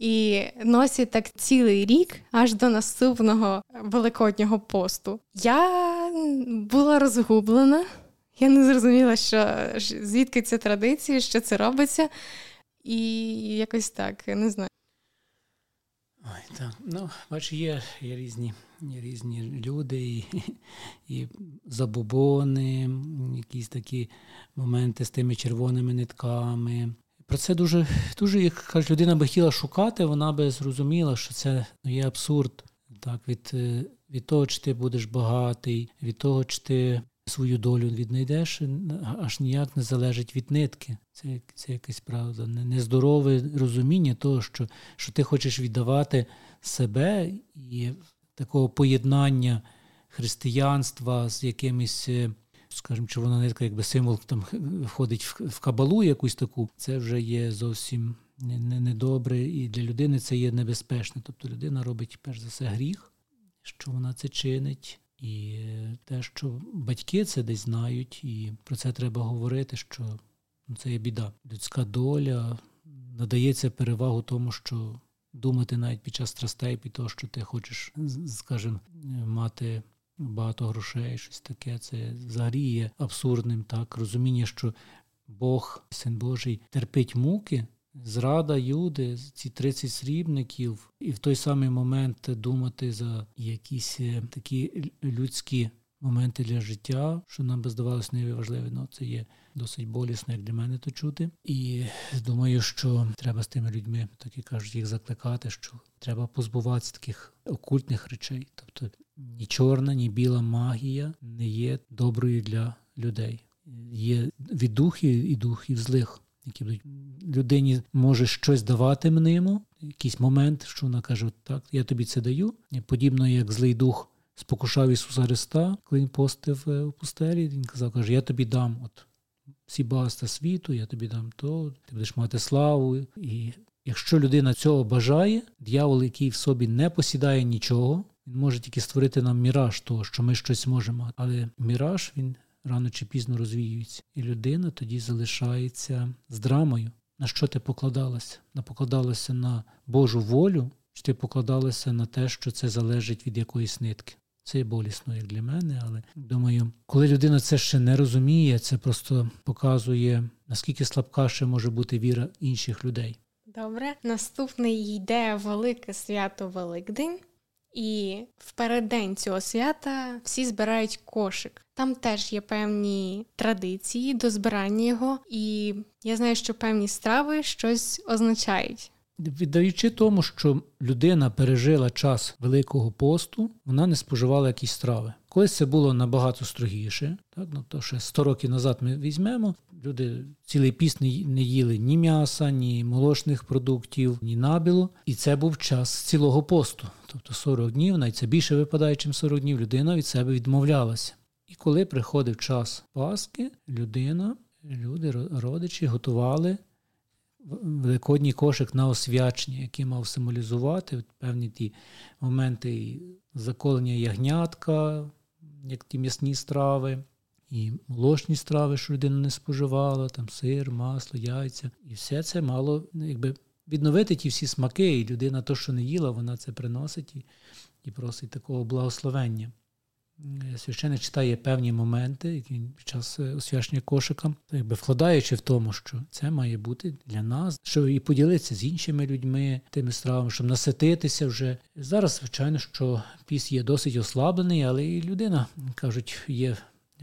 І носять так цілий рік аж до наступного великоднього посту. Я була розгублена, я не зрозуміла, що звідки ця традиція, що це робиться, і якось так, я не знаю. Ой, так. Ну, бач, є є різні є різні люди, і і забобони, якісь такі моменти з тими червоними нитками. Про це дуже, дуже як каже, людина би хотіла шукати, вона би зрозуміла, що це є абсурд. Так, Від е, від того, чи ти будеш багатий, від того, чи ти свою долю віднайдеш, аж ніяк не залежить від нитки. Це це якесь правда, нездорове розуміння того, що що ти хочеш віддавати себе і такого поєднання християнства з якимись, е, скажімо, червона нитка, якби символ там входить в кабалу якусь таку, це вже є зовсім недобре, і для людини це є небезпечно. Тобто людина робить перш за все гріх, що вона це чинить. І те, що батьки це десь знають, і про це треба говорити, що ну, це є біда. Людська доля надається перевагу тому, що думати навіть під час страстей, під того, що ти хочеш, скажімо, мати багато грошей, щось таке. Це взагалі є абсурдним. Так, розуміння, що Бог, син Божий, терпить муки. Зрада Юди, ці 30 срібників, і в той самий момент думати за якісь е, такі людські моменти для життя, що нам би здавалося неважливі, ну це є досить болісно, як для мене то чути. І думаю, що треба з тими людьми, так і кажуть, їх закликати, що треба позбуватися таких окультних речей. Тобто ні чорна, ні біла магія не є доброю для людей. Є від духів і духів злих які будуть людині може щось давати мнимо, якийсь момент, що вона каже: Так, я тобі це даю. Подібно як злий дух спокушав Ісуса Христа, коли він постив е, у пустелі, він казав, каже, я тобі дам от всі багатства світу, я тобі дам то, ти будеш мати славу. І якщо людина цього бажає, дьявол, який в собі не посідає нічого, він може тільки створити нам міраж того, що ми щось можемо. Але міраж він рано чи пізно розвіюється. І людина тоді залишається з драмою. На що ти покладалася? Не покладалася на Божу волю, чи ти покладалася на те, що це залежить від якоїсь нитки. Це є болісно як для мене, але думаю, коли людина це ще не розуміє, це просто показує, наскільки слабка ще може бути віра інших людей. Добре, наступний йде велике свято Великдень. І в переддень цього свята всі збирають кошик. Там теж є певні традиції до збирання його, і я знаю, що певні страви щось означають. віддаючи тому, що людина пережила час Великого посту, вона не споживала якісь страви. Колись це було набагато строгіше. Так, ну то ще 100 років назад ми візьмемо. Люди цілий піст не їли ні м'яса, ні молочних продуктів, ні набілу. І це був час цілого посту. Тобто 40 днів, навіть це більше випадає, ніж 40 днів, людина від себе відмовлялася. І коли приходив час Пасхи, людина, люди, родичі готували великодній кошик на освячення, який мав символізувати певні ті моменти заколення ягнятка, як ті м'ясні страви, і молочні страви, що людина не споживала, там сир, масло, яйця. І все це мало якби, відновити ті всі смаки, і людина то, що не їла, вона це приносить і, і просить такого благословення. Священник читає певні моменти, які під час е, освячення кошика, якби вкладаючи в тому, що це має бути для нас, щоб і поділитися з іншими людьми, тими стравами, щоб насититися вже. Зараз, звичайно, що піс є досить ослаблений, але і людина, кажуть, є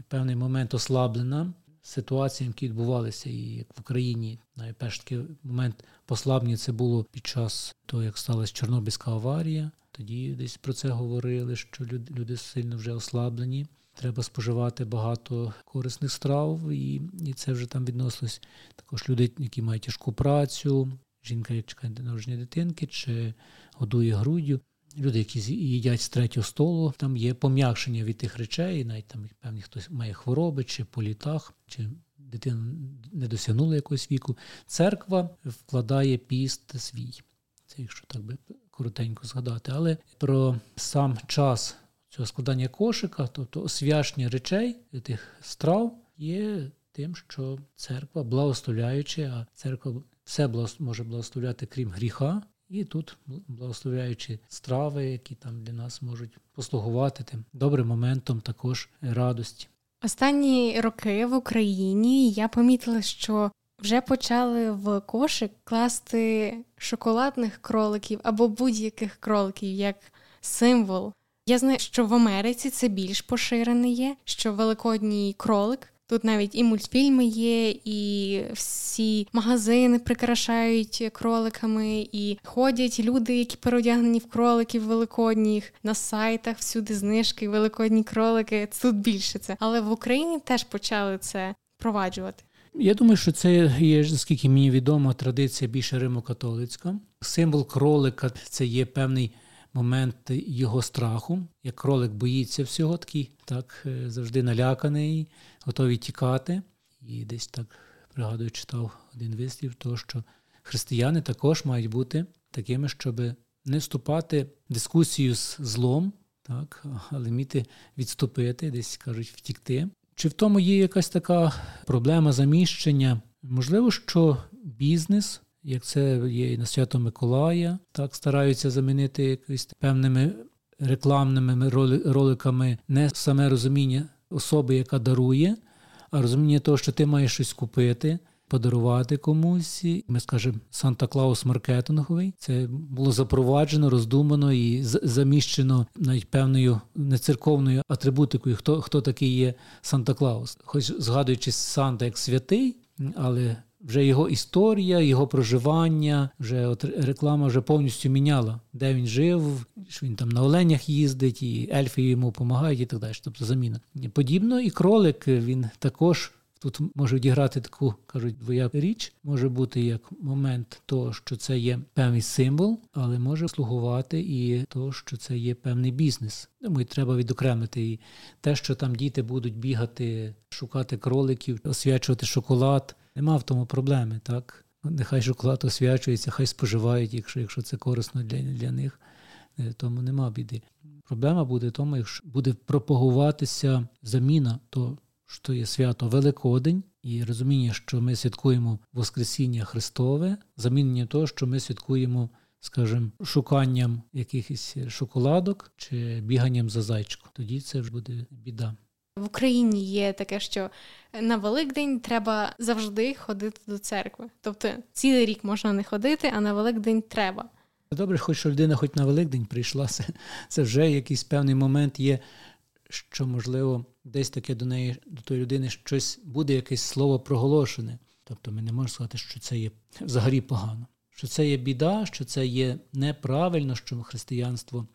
певний момент ослаблена. Ситуаціям, які відбувалися, і як в Україні найперший такий момент послаблення це було під час того, як сталася Чорнобильська аварія. Тоді десь про це говорили, що люди сильно вже ослаблені. Треба споживати багато корисних страв, і і це вже там відносилось також люди, які мають тяжку працю, жінка, як чекає народження дитинки, чи годує груддю. Люди, які їдять з третього столу, там є пом'якшення від тих речей, навіть там певні хтось має хвороби, чи по літах, чи дитина не досягнула якогось віку. Церква вкладає піст свій. Це якщо так би коротенько згадати, але про сам час цього складання кошика, тобто освячення речей тих страв, є тим, що церква, благословляючи, а церква все може благословляти крім гріха. І тут благословляючи страви, які там для нас можуть послугувати тим добрим моментом також радості. Останні роки в Україні я помітила, що вже почали в кошик класти шоколадних кроликів або будь-яких кроликів як символ. Я знаю, що в Америці це більш поширене є, що великодній кролик. Тут навіть і мультфільми є, і всі магазини прикрашають кроликами, і ходять люди, які переодягнені в кроликів великодніх на сайтах, всюди знижки, великодні кролики. Тут більше це. Але в Україні теж почали це впроваджувати. Я думаю, що це є, наскільки мені відомо, традиція більше римокатолицька. Символ кролика це є певний момент його страху. Як кролик боїться всього, такий так е, завжди наляканий, готовий тікати. І десь так пригадую, читав один вислів, того, що християни також мають бути такими, щоб не вступати в дискусію з злом, так, але вміти відступити, десь кажуть, втікти. Чи в тому є якась така проблема заміщення? Можливо, що бізнес, як це є і на Свято Миколая, так стараються замінити якось певними рекламними роликами не саме розуміння особи, яка дарує, а розуміння того, що ти маєш щось купити подарувати комусь. Ми скажемо Санта Клаус маркетинговий. Це було запроваджено, роздумано і заміщено навіть певною нецерковною атрибутикою, хто хто такий є Санта Клаус. Хоч згадуючи Санта як святий, але вже його історія, його проживання, вже от реклама вже повністю міняла, де він жив, що він там на оленях їздить, і ельфи йому допомагають, і так далі. Тобто заміна. Подібно, і кролик він також Тут може відіграти таку, кажуть, двоя річ, може бути як момент того, що це є певний символ, але може слугувати і того, що це є певний бізнес. Тому і треба відокремити і те, що там діти будуть бігати, шукати кроликів, освячувати шоколад. Нема в тому проблеми, так? Нехай шоколад освячується, хай споживають, якщо якщо це корисно для для них, е, тому нема біди. Проблема буде в тому, якщо буде пропагуватися заміна, то що є свято Великодень, і розуміння, що ми святкуємо Воскресіння Христове, замінення того, що ми святкуємо, скажімо, шуканням якихось шоколадок чи біганням за зайчиком. Тоді це вже буде біда. В Україні є таке, що на Великдень треба завжди ходити до церкви. Тобто цілий рік можна не ходити, а на Великдень треба. Добре, хоч що людина хоч на Великдень прийшла, <laughs> це, це вже якийсь певний момент є, що можливо десь таке до неї, до тої людини щось буде якесь слово проголошене. Тобто ми не можемо сказати, що це є взагалі погано. що це є біда, що це є неправильно, що християнство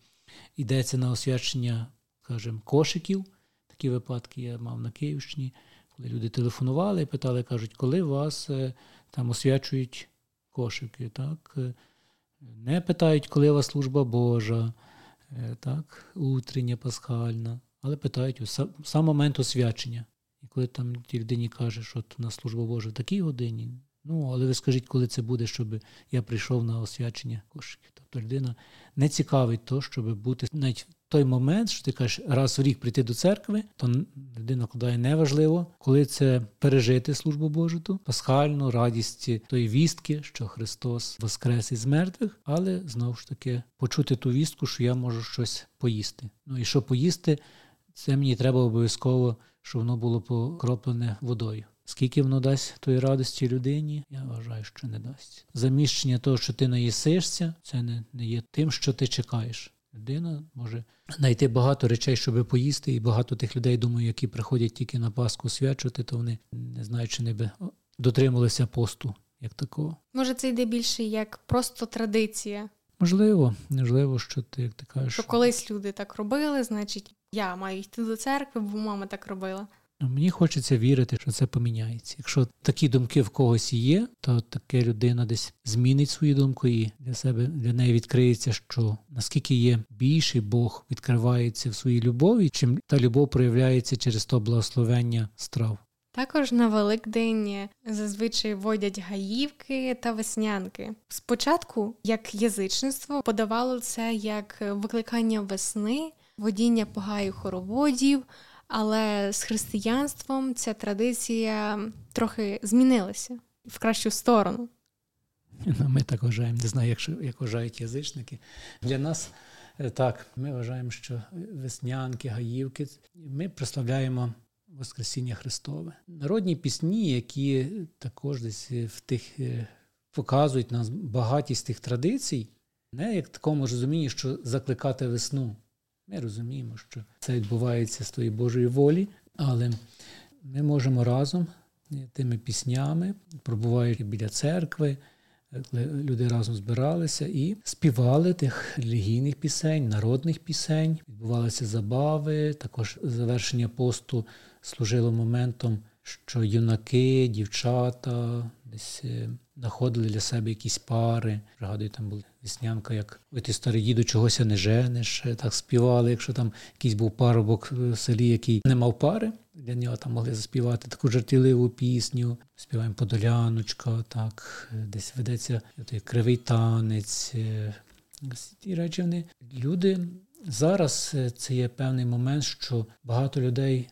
йдеться на освячення, скажімо, кошиків. Такі випадки я мав на Київщині, коли люди телефонували і питали, кажуть, коли вас е, там освячують кошики. так? Е, не питають, коли у вас служба Божа, е, так, утрення, пасхальна, але питають у сам момент освячення. І коли там тій людині каже, що у нас служба Божа в такій годині, ну, але ви скажіть, коли це буде, щоб я прийшов на освячення кошиків. Тобто людина не цікавить то, щоб бути навіть в той момент, що ти кажеш, раз в рік прийти до церкви, то людина кладає неважливо, коли це пережити службу Божу, ту, пасхальну радість тої вістки, що Христос воскрес із мертвих, але знову ж таки почути ту вістку, що я можу щось поїсти. Ну і що поїсти, це мені треба обов'язково, щоб воно було покроплене водою. Скільки воно дасть тої радості людині, я вважаю, що не дасть. Заміщення того, що ти наїсишся, це не, не є тим, що ти чекаєш. Людина може знайти багато речей, щоб поїсти, і багато тих людей, думаю, які приходять тільки на Пасху свячувати, то вони не знають, чи не би дотрималися посту як такого. Може, це йде більше як просто традиція. Можливо, можливо, що ти як ти кажеш. Що колись люди так робили, значить, я маю йти до церкви, бо мама так робила. Ну, мені хочеться вірити, що це поміняється. Якщо такі думки в когось є, то таке людина десь змінить свою думку і для себе для неї відкриється, що наскільки є більший Бог відкривається в своїй любові, чим та любов проявляється через то благословення страв. Також на Великдень зазвичай водять гаївки та веснянки. Спочатку, як язичництво, подавало це як викликання весни, водіння по гаю хороводів. Але з християнством ця традиція трохи змінилася в кращу сторону. <laughs> Ну, ми так вважаємо, не знаю, як, як вважають язичники. Для нас е, так, ми вважаємо, що веснянки, гаївки ми прославляємо Воскресіння Христове. Народні пісні, які також десь в тих е, показують нам багатість тих традицій, не як в такому розумінні, що закликати весну. Ми розуміємо, що це відбувається з тої Божої волі, але ми можемо разом тими піснями, пробуваючи біля церкви, люди разом збиралися і співали тих релігійних пісень, народних пісень, відбувалися забави, також завершення посту служило моментом, що юнаки, дівчата десь е, знаходили для себе якісь пари. Пригадую, там була віснянка, як ой ти старий діду, чогося не женеш. Е, так співали. Якщо там якийсь був парубок в селі, який не мав пари, для нього там могли заспівати таку жартівливу пісню. Співаємо Подоляночка, так, е, десь ведеться той кривий танець. Ті речі вони люди зараз це є певний момент, що багато людей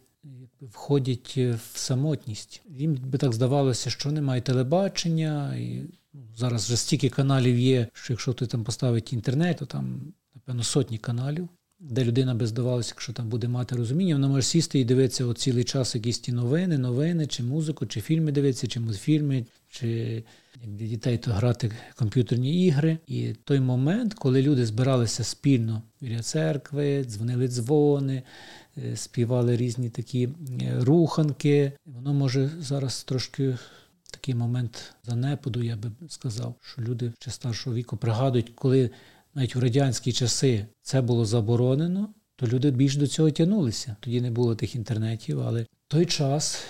входять в самотність. Їм би так здавалося, що немає телебачення, і ну, зараз вже стільки каналів є, що якщо ти там поставить інтернет, то там, напевно, сотні каналів, де людина би здавалося, якщо там буде мати розуміння, вона може сісти і дивитися от цілий час якісь ті новини, новини, чи музику, чи фільми дивитися, чи мультфільми, чи як для дітей то грати комп'ютерні ігри. І той момент, коли люди збиралися спільно біля церкви, дзвонили дзвони. Е, співали різні такі е, руханки. Воно може зараз трошки такий момент занепаду, я би сказав, що люди ще старшого віку пригадують, коли навіть в радянські часи це було заборонено, то люди більш до цього тягнулися. Тоді не було тих інтернетів, але в той час.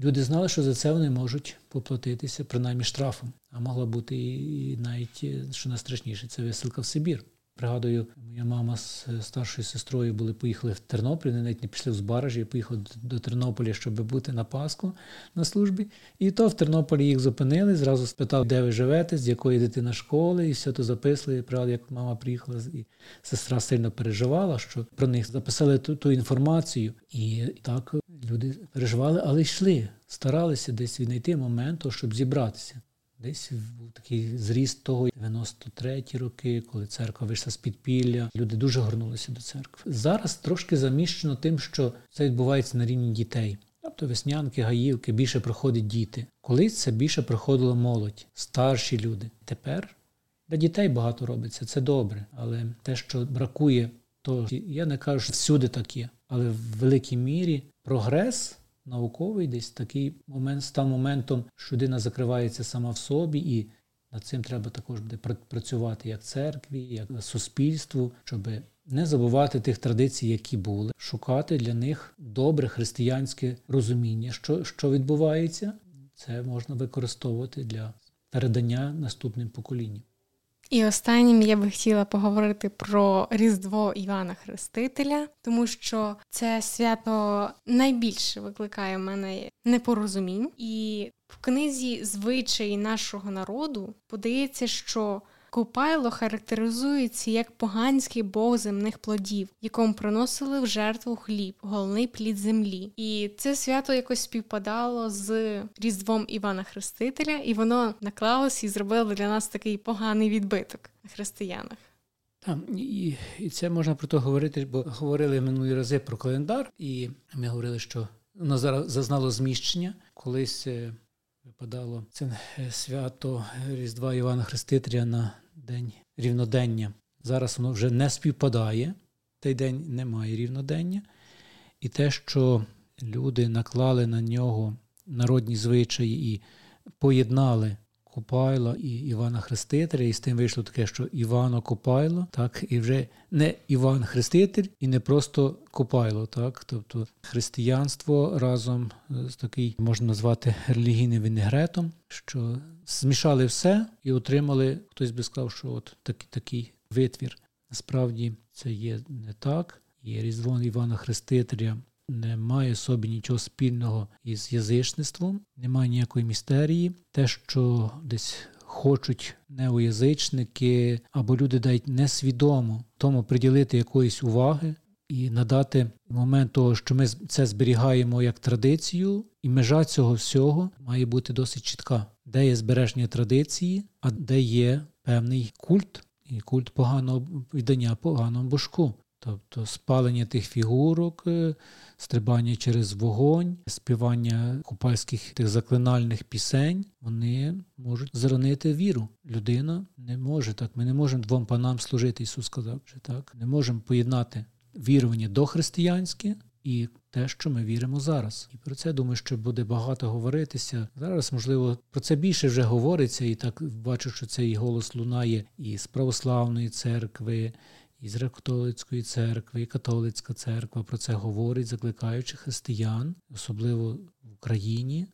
Люди знали, що за це вони можуть поплатитися, принаймні штрафом. А могла бути і навіть е, що найстрашніше, це висилка в Сибір. Пригадую, моя мама з старшою сестрою були поїхали в Тернопіль, вони навіть не пішли в Збаражі, я поїхав до Тернополя, щоб бути на Пасху на службі. І то в Тернополі їх зупинили, зразу спитав, де ви живете, з якої дитина школи, і все то записали. Правда, як мама приїхала, і сестра сильно переживала, що про них записали ту, ту інформацію. І так люди переживали, але йшли, старалися десь віднайти момент, щоб зібратися. Десь був такий зріст того 93-ті роки, коли церква вийшла з підпілля. Люди дуже горнулися до церкви. Зараз трошки заміщено тим, що це відбувається на рівні дітей. Тобто веснянки, гаївки більше проходять діти. Колись це більше проходило молодь, старші люди. Тепер для дітей багато робиться, це добре. Але те, що бракує, то я не кажу, що всюди так є. Але в великій мірі прогрес науковий десь такий момент став моментом, що людина закривається сама в собі і Над цим треба також буде працювати як церкві, як суспільству, щоб не забувати тих традицій, які були, шукати для них добре християнське розуміння, що, що відбувається. Це можна використовувати для передання наступним поколінням. І останнім я би хотіла поговорити про Різдво Івана Хрестителя, тому що це свято найбільше викликає в мене непорозумінь. І в книзі звичаї нашого народу подається, що Купайло характеризується як поганський бог земних плодів, якому приносили в жертву хліб, головний плід землі. І це свято якось співпадало з Різдвом Івана Хрестителя, і воно наклалося і зробило для нас такий поганий відбиток на християнах. Так, і і це можна про то говорити, бо говорили минулі рази про календар, і ми говорили, що воно зараз зазнало зміщення. Колись е, випадало це е, свято Різдва Івана Хрестителя на день рівнодення. Зараз воно вже не співпадає, той день немає рівнодення. І те, що люди наклали на нього народні звичаї і поєднали Купайла і Івана Хрестителя, і з тим вийшло таке, що Івано Купайло, так, і вже не Іван Хреститель, і не просто Купайло, так, тобто християнство разом з такий можна назвати релігійним вінегретом, що змішали все і отримали, хтось би сказав, що от такий, такий витвір. Насправді це є не так. І Різдво Івана Хрестителя не має собі нічого спільного із язичництвом, немає ніякої містерії. Те, що десь хочуть неоязичники або люди дають несвідомо тому приділити якоїсь уваги. І надати момент того, що ми це зберігаємо як традицію, і межа цього всього має бути досить чітка, де є збереження традиції, а де є певний культ і культ поганого віддання поганому божку. Тобто спалення тих фігурок, е, стрибання через вогонь, співання купальських тих заклинальних пісень, вони можуть заронити віру. Людина не може так. Ми не можемо двом панам служити, Ісус сказав, що так. Не можемо поєднати вірування дохристиянське і те, що ми віримо зараз. І про це думаю, що буде багато говоритися. Зараз, можливо, про це більше вже говориться, і так бачу, що цей голос лунає і з православної церкви. І з католицької церкви, і католицька церква про це говорить, закликаючи християн, особливо в Україні,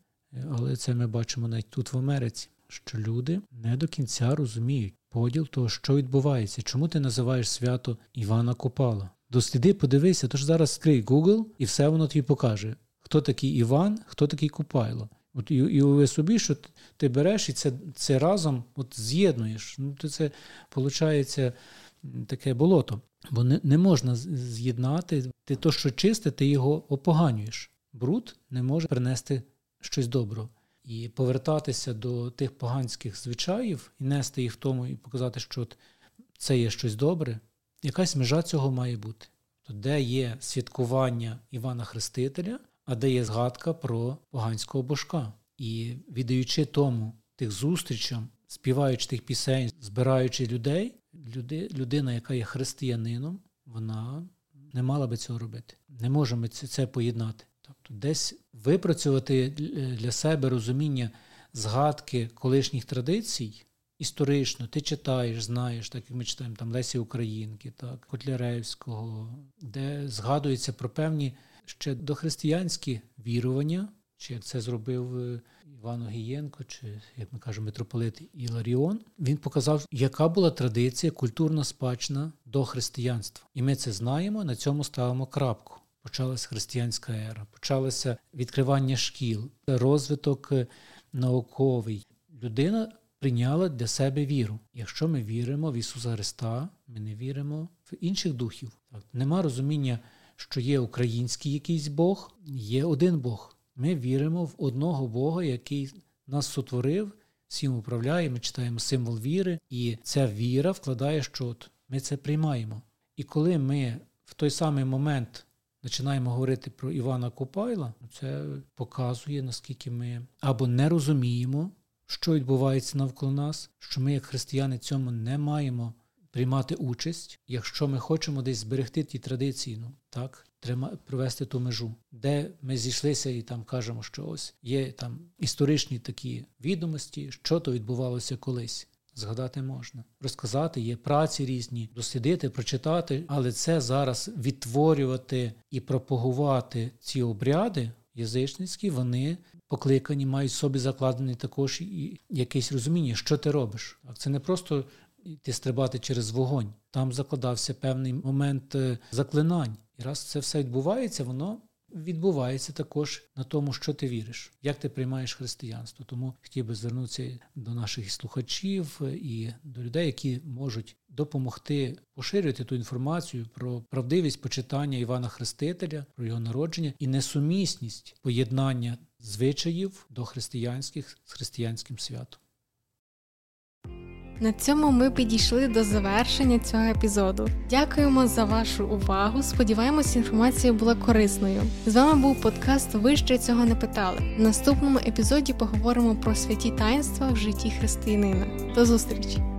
але це ми бачимо навіть тут в Америці, що люди не до кінця розуміють поділ того, що відбувається. Чому ти називаєш свято Івана Копала? Досліди, подивися, тож зараз скрий Google і все воно тобі покаже, хто такий Іван, хто такий Купайло. От І і уяви собі, що ти береш і це це разом от з'єднуєш. Ну, то Це виходить таке болото. Бо не не можна з'єднати ти то, що чисте, ти його опоганюєш. Бруд не може принести щось доброго. І повертатися до тих поганських звичаїв і нести їх в тому, і показати, що це є щось добре. Якась межа цього має бути. То де є святкування Івана Хрестителя, а де є згадка про поганського божка. І віддаючи тому тих зустрічам, співаючи тих пісень, збираючи людей, люди, людина, яка є християнином, вона не мала би цього робити. Не можемо це, поєднати. Тобто, десь випрацювати для себе розуміння згадки колишніх традицій історично, ти читаєш, знаєш, так як ми читаємо там Лесі Українки, так, Котляревського, де згадується про певні ще дохристиянські вірування, чи як це зробив е, Іван Огієнко, чи, як ми кажемо, митрополит Іларіон, він показав, яка була традиція, культурна спадщина до християнства. І ми це знаємо, на цьому ставимо крапку. Почалася християнська ера, почалося відкривання шкіл, розвиток е, науковий. Людина прийняла для себе віру. Якщо ми віримо в Ісуса Христа, ми не віримо в інших духів. Так, Нема розуміння, що є український якийсь Бог, є один Бог. Ми віримо в одного Бога, який нас сотворив, всім управляє. Ми читаємо символ віри, і ця віра вкладає, що от ми це приймаємо. І коли ми в той самий момент починаємо говорити про Івана Купайла, це показує, наскільки ми або не розуміємо що відбувається навколо нас, що ми, як християни, цьому не маємо приймати участь, якщо ми хочемо десь зберегти ті традиції, ну так провести ту межу, де ми зійшлися і там кажемо, що ось є там історичні такі відомості, що то відбувалося колись. Згадати можна, розказати, є праці різні, дослідити, прочитати, але це зараз відтворювати і пропагувати ці обряди язичницькі, вони покликані, мають собі закладений також і якесь розуміння, що ти робиш. Це не просто йти стрибати через вогонь. Там закладався певний момент е, заклинань. І раз це все відбувається, воно відбувається також на тому, що ти віриш, як ти приймаєш християнство. Тому хотів би звернутися до наших слухачів і до людей, які можуть допомогти поширювати ту інформацію про правдивість почитання Івана Хрестителя, про його народження і несумісність поєднання звичаїв до християнських з християнським святом. На цьому ми підійшли до завершення цього епізоду. Дякуємо за вашу увагу. Сподіваємось, інформація була корисною. З вами був подкаст Ви ще цього не питали. В наступному епізоді поговоримо про святі таїнства в житті християнина. До зустрічі!